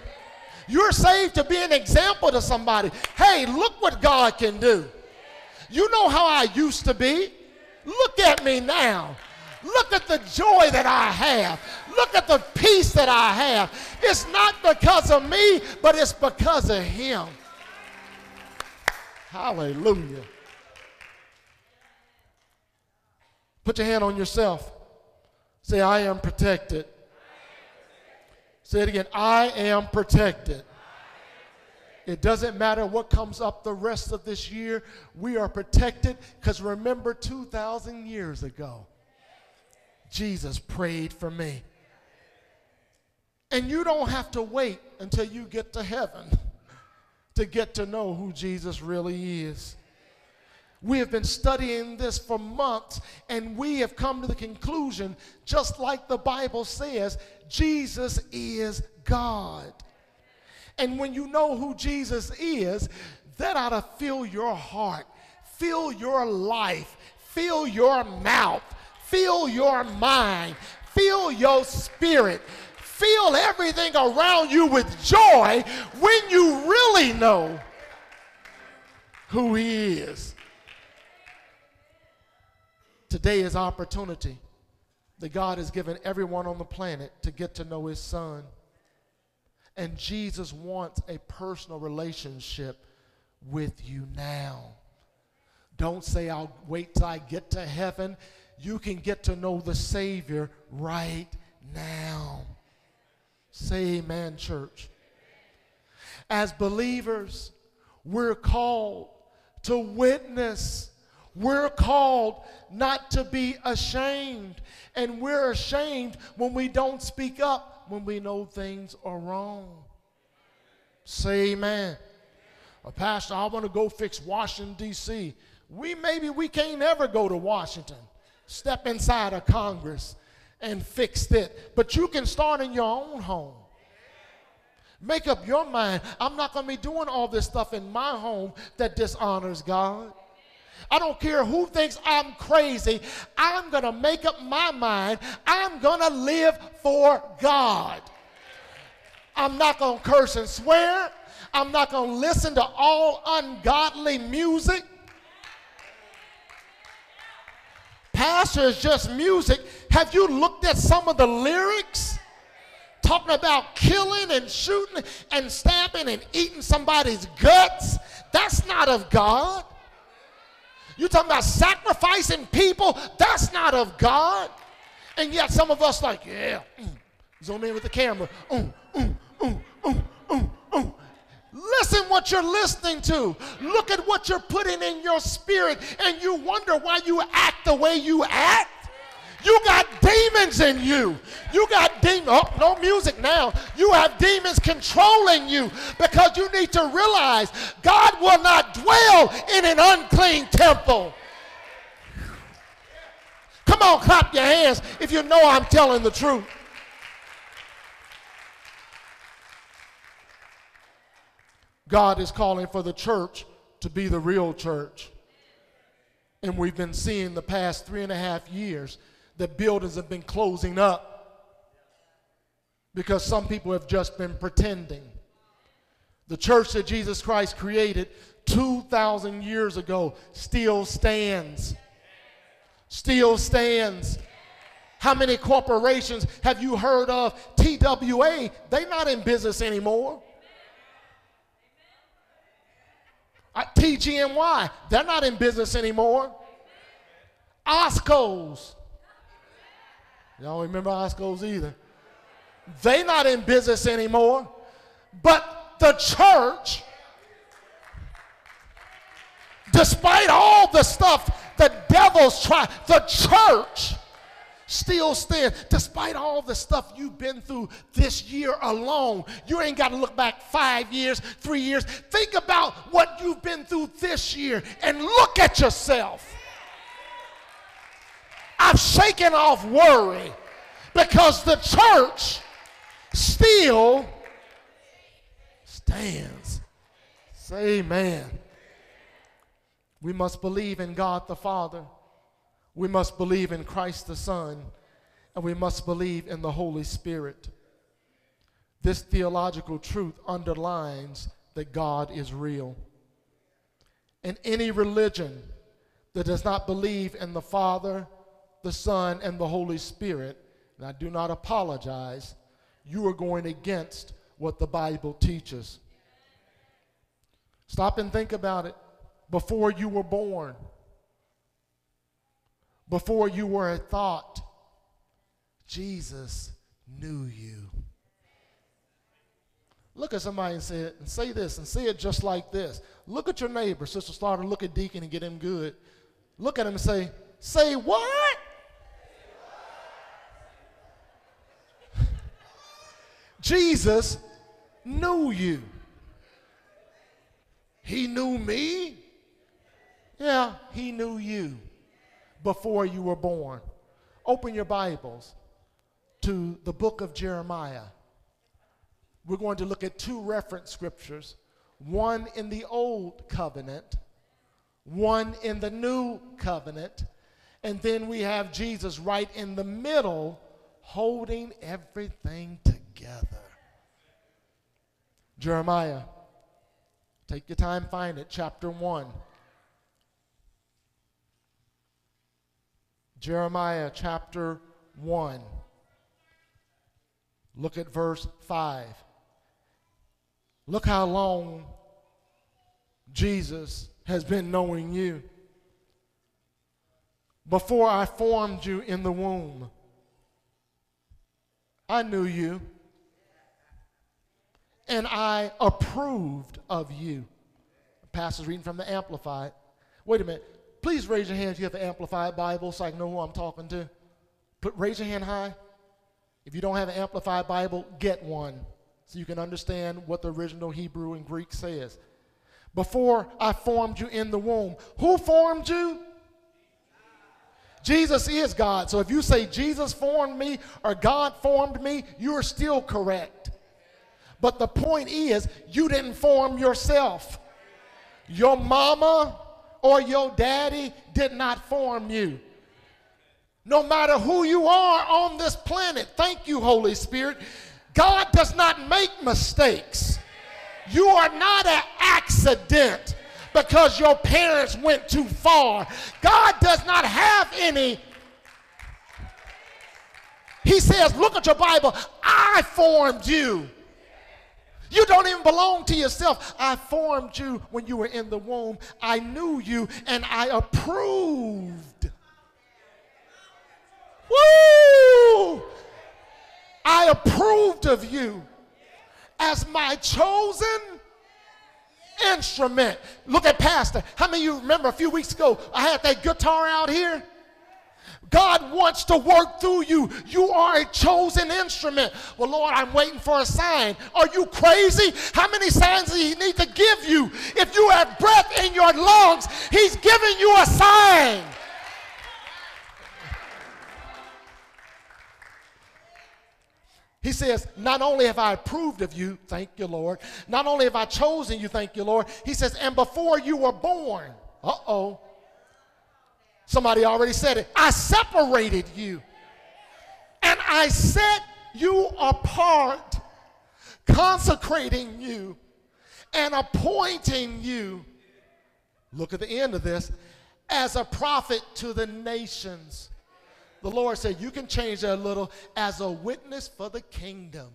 You're saved to be an example to somebody. Hey, look what God can do. You know how I used to be. Look at me now. Look at the joy that I have. Look at the peace that I have. It's not because of me, but it's because of Him. Hallelujah. Put your hand on yourself. Say, I am protected. Say it again. I am protected. It doesn't matter what comes up the rest of this year, we are protected because remember 2,000 years ago, Jesus prayed for me. And you don't have to wait until you get to heaven to get to know who Jesus really is. We have been studying this for months, and we have come to the conclusion, just like the Bible says, Jesus is God. And when you know who Jesus is, that ought to fill your heart, fill your life, fill your mouth, fill your mind, fill your spirit, fill everything around you with joy when you really know who He is. Today is opportunity that God has given everyone on the planet to get to know His Son. And Jesus wants a personal relationship with you now. Don't say, I'll wait till I get to heaven. You can get to know the Savior right now. Say amen, church. As believers, we're called to witness. We're called not to be ashamed. And we're ashamed when we don't speak up when we know things are wrong. Say amen. A pastor, I want to go fix Washington, D.C. We maybe we can't ever go to Washington, step inside of Congress and fix it. But you can start in your own home. Make up your mind. I'm not going to be doing all this stuff in my home that dishonors God. I don't care who thinks I'm crazy. I'm going to make up my mind. I'm going to live for God. I'm not going to curse and swear. I'm not going to listen to all ungodly music. Pastor is just music. Have you looked at some of the lyrics? Talking about killing and shooting and stabbing and eating somebody's guts. That's not of God. You're talking about sacrificing people? That's not of God. And yet some of us like, yeah, mm, zoom in with the camera. Mm, mm, mm, mm, mm, mm. Listen what you're listening to. Look at what you're putting in your spirit, and you wonder why you act the way you act. You got demons in you. You got demons. Oh, no music now. You have demons controlling you because you need to realize God will not dwell in an unclean temple. Come on, clap your hands if you know I'm telling the truth. God is calling for the church to be the real church. And we've been seeing the past three and a half years that buildings have been closing up because some people have just been pretending. The church that Jesus Christ created 2,000 years ago still stands. Still stands. How many corporations have you heard of? TWA, they're not in business anymore. Uh, TG&Y, they're not in business anymore. Oscos, Y'all remember Oscos either. They not in business anymore. But the church, despite all the stuff the devil's try, the church still stands. Despite all the stuff you've been through this year alone, you ain't got to look back five years, three years. Think about what you've been through this year and look at yourself. I've shaken off worry because the church still stands. Say amen. We must believe in God the Father. We must believe in Christ the Son. And we must believe in the Holy Spirit. This theological truth underlines that God is real. And any religion that does not believe in the Father, the Son, and the Holy Spirit, and I do not apologize, you are going against what the Bible teaches. Stop and think about it. Before you were born, before you were a thought, Jesus knew you. Look at somebody and say it, and say this, and say it just like this. Look at your neighbor, Sister Slaughter. Look at Deacon and get him good. Look at him and say, Say what? Jesus knew you. He knew me. Yeah, he knew you before you were born. Open your Bibles to the book of Jeremiah. We're going to look at two reference scriptures one in the Old Covenant, one in the New Covenant, and then we have Jesus right in the middle holding everything together. Jeremiah, take your time, find it, chapter 1. Jeremiah chapter 1. Look at verse 5. Look how long Jesus has been knowing you. Before I formed you in the womb, I knew you and I approved of you. Pastor's reading from the Amplified. Wait a minute. Please raise your hand if you have an Amplified Bible so I can know who I'm talking to. Put, raise your hand high. If you don't have an Amplified Bible, get one so you can understand what the original Hebrew and Greek says. Before I formed you in the womb, who formed you? Jesus is God. So if you say Jesus formed me or God formed me, you're still correct. But the point is, you didn't form yourself. Your mama or your daddy did not form you. No matter who you are on this planet, thank you, Holy Spirit. God does not make mistakes. You are not an accident because your parents went too far. God does not have any. He says, Look at your Bible. I formed you. You don't even belong to yourself. I formed you when you were in the womb. I knew you and I approved. Woo! I approved of you as my chosen instrument. Look at Pastor. How many of you remember a few weeks ago I had that guitar out here? God wants to work through you. You are a chosen instrument. Well, Lord, I'm waiting for a sign. Are you crazy? How many signs does He need to give you? If you have breath in your lungs, He's giving you a sign. He says, Not only have I approved of you, thank you, Lord. Not only have I chosen you, thank you, Lord. He says, And before you were born, uh oh. Somebody already said it. I separated you. And I set you apart, consecrating you and appointing you. Look at the end of this as a prophet to the nations the Lord said, You can change that a little as a witness for the kingdom.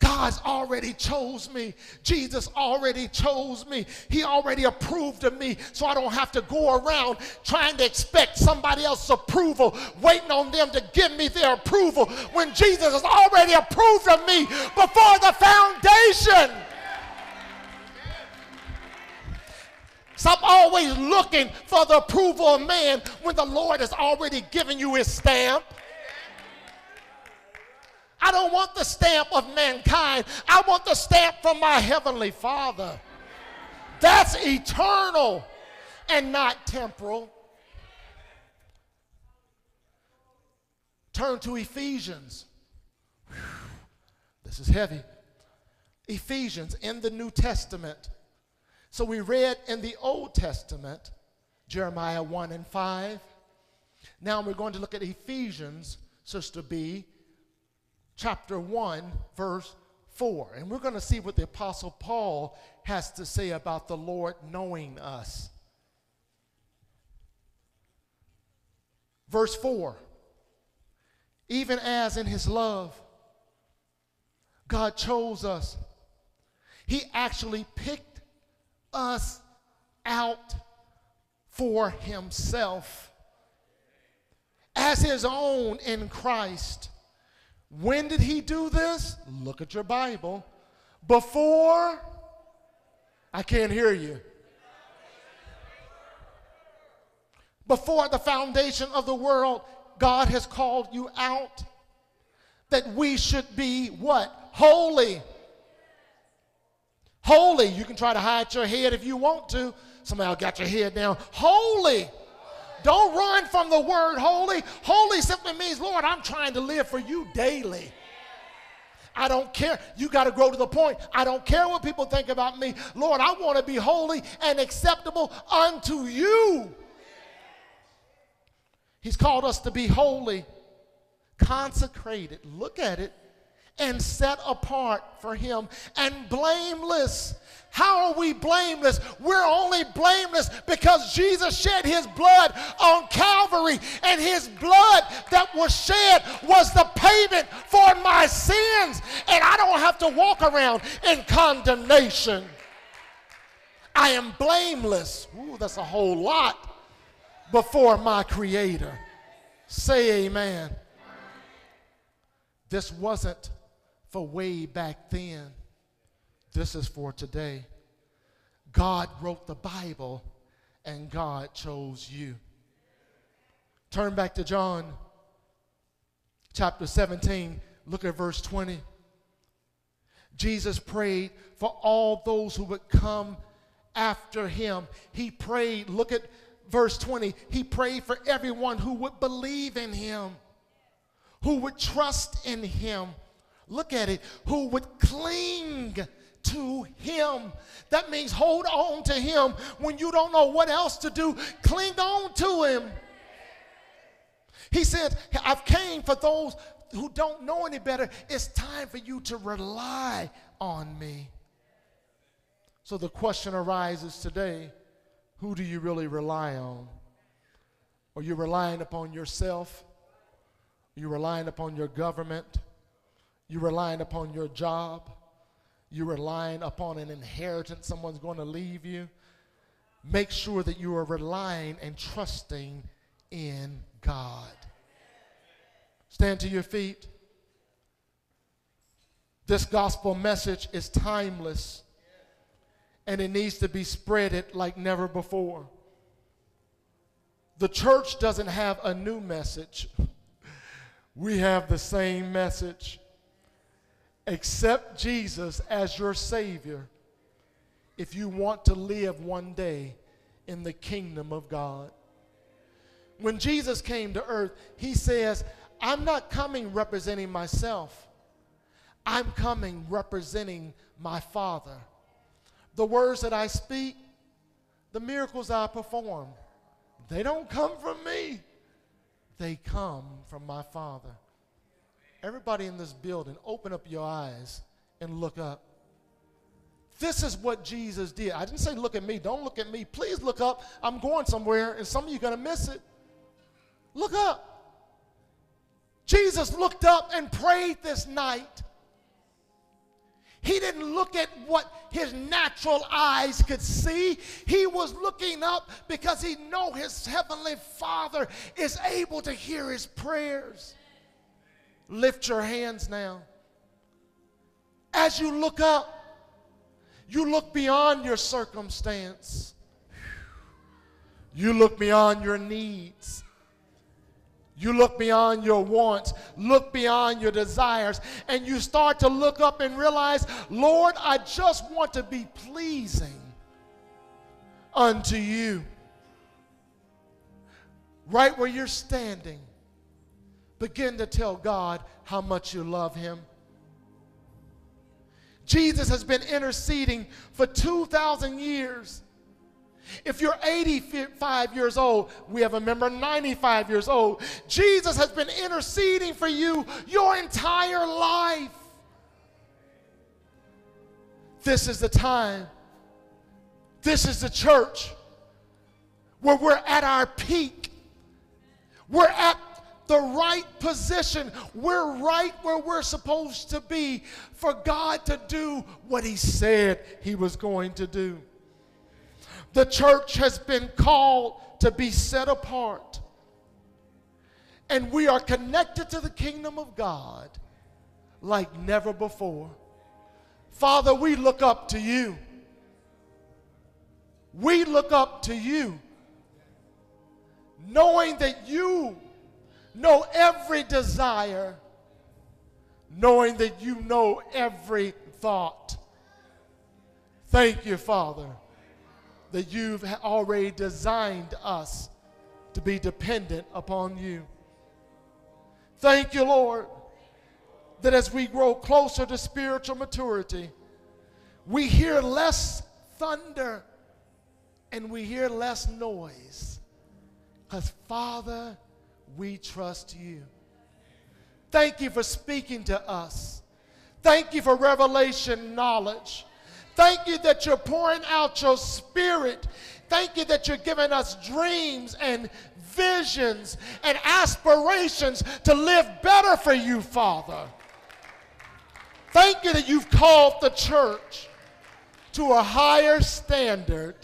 God's already chose me. Jesus already chose me. He already approved of me. So I don't have to go around trying to expect somebody else's approval, waiting on them to give me their approval when Jesus has already approved of me before the foundation. Stop always looking for the approval of man when the Lord has already given you his stamp. I don't want the stamp of mankind. I want the stamp from my heavenly Father. That's eternal and not temporal. Turn to Ephesians. This is heavy. Ephesians in the New Testament. So we read in the Old Testament, Jeremiah 1 and 5. Now we're going to look at Ephesians, Sister B, chapter 1, verse 4. And we're going to see what the Apostle Paul has to say about the Lord knowing us. Verse 4 Even as in his love, God chose us, he actually picked us out for himself as his own in Christ. When did he do this? Look at your Bible. Before, I can't hear you. Before the foundation of the world, God has called you out that we should be what? Holy. Holy. You can try to hide your head if you want to. Somebody got your head down. Holy. Don't run from the word holy. Holy simply means, Lord, I'm trying to live for you daily. I don't care. You got to grow to the point. I don't care what people think about me. Lord, I want to be holy and acceptable unto you. He's called us to be holy, consecrated. Look at it. And set apart for Him and blameless how are we blameless? We're only blameless because Jesus shed his blood on Calvary, and his blood that was shed was the payment for my sins, and I don't have to walk around in condemnation. I am blameless. Ooh, that's a whole lot before my Creator. Say amen. This wasn't for way back then. This is for today. God wrote the Bible and God chose you. Turn back to John chapter 17. Look at verse 20. Jesus prayed for all those who would come after him. He prayed, look at verse 20. He prayed for everyone who would believe in him, who would trust in him. Look at it, who would cling to Him. That means hold on to Him when you don't know what else to do. Cling on to Him. He says, I've came for those who don't know any better. It's time for you to rely on me. So the question arises today who do you really rely on? Are you relying upon yourself? Are you relying upon your government? Are relying upon your job? you're relying upon an inheritance someone's going to leave you, make sure that you are relying and trusting in God. Stand to your feet. This gospel message is timeless and it needs to be spreaded like never before. The church doesn't have a new message. [laughs] We have the same message. Accept Jesus as your Savior if you want to live one day in the kingdom of God. When Jesus came to earth, he says, I'm not coming representing myself. I'm coming representing my Father. The words that I speak, the miracles I perform, they don't come from me. They come from my Father. Everybody in this building, open up your eyes and look up. This is what Jesus did. I didn't say look at me. Don't look at me. Please look up. I'm going somewhere, and some of you are going to miss it. Look up. Jesus looked up and prayed this night. He didn't look at what his natural eyes could see. He was looking up because he know his heavenly Father is able to hear his prayers. Lift your hands now. As you look up, you look beyond your circumstance. You look beyond your needs. You look beyond your wants, look beyond your desires, and you start to look up and realize, Lord, I just want to be pleasing unto you. Right where you're standing, begin to tell God how much you love him. Jesus has been interceding for 2,000 years. If you're 85 years old, we have a member 95 years old. Jesus has been interceding for you your entire life. This is the time. This is the church where we're at our peak. We're at the right position. We're right where we're supposed to be for God to do what He said He was going to do. The church has been called to be set apart. And we are connected to the kingdom of God like never before. Father, we look up to you. We look up to you, knowing that you know every desire, knowing that you know every thought. Thank you, Father that you've already designed us to be dependent upon you. Thank you, Lord, that as we grow closer to spiritual maturity, we hear less thunder and we hear less noise. Because, Father, we trust you. Thank you for speaking to us. Thank you for revelation knowledge. Thank you that you're pouring out your spirit. Thank you that you're giving us dreams and visions and aspirations to live better for you, Father. Thank you that you've called the church to a higher standard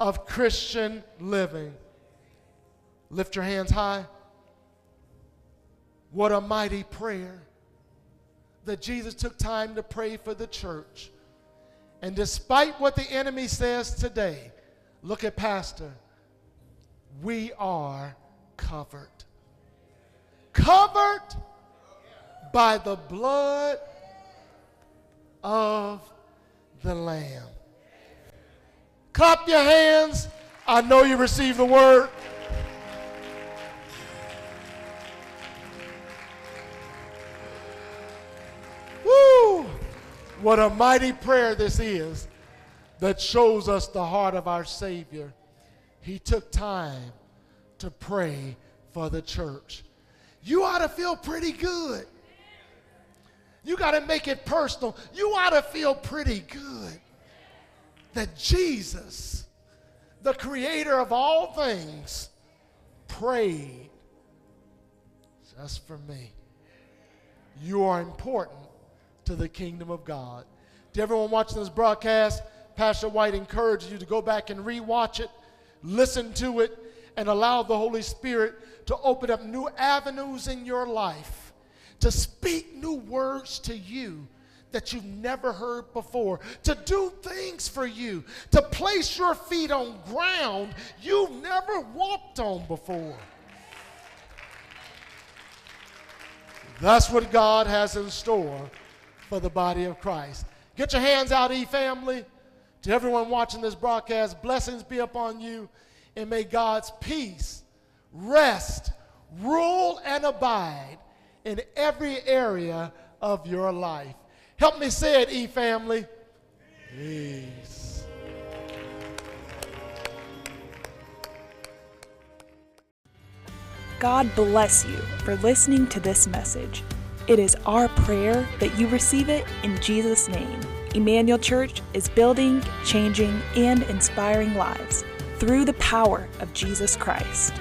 of Christian living. Lift your hands high. What a mighty prayer that Jesus took time to pray for the church. And despite what the enemy says today, look at Pastor. We are covered. Covered by the blood of the Lamb. Clap your hands. I know you received the word. What a mighty prayer this is that shows us the heart of our Savior. He took time to pray for the church. You ought to feel pretty good. You got to make it personal. You ought to feel pretty good that Jesus, the creator of all things, prayed just for me. You are important to the kingdom of God. To everyone watching this broadcast, Pastor White encourages you to go back and rewatch it, listen to it, and allow the Holy Spirit to open up new avenues in your life, to speak new words to you that you've never heard before, to do things for you, to place your feet on ground you've never walked on before. That's what God has in store for the body of Christ. Get your hands out, E family. To everyone watching this broadcast, blessings be upon you, and may God's peace rest, rule, and abide in every area of your life. Help me say it, E family. Peace. God bless you for listening to this message. It is our prayer that you receive it in Jesus' name. Emmanuel Church is building, changing, and inspiring lives through the power of Jesus Christ.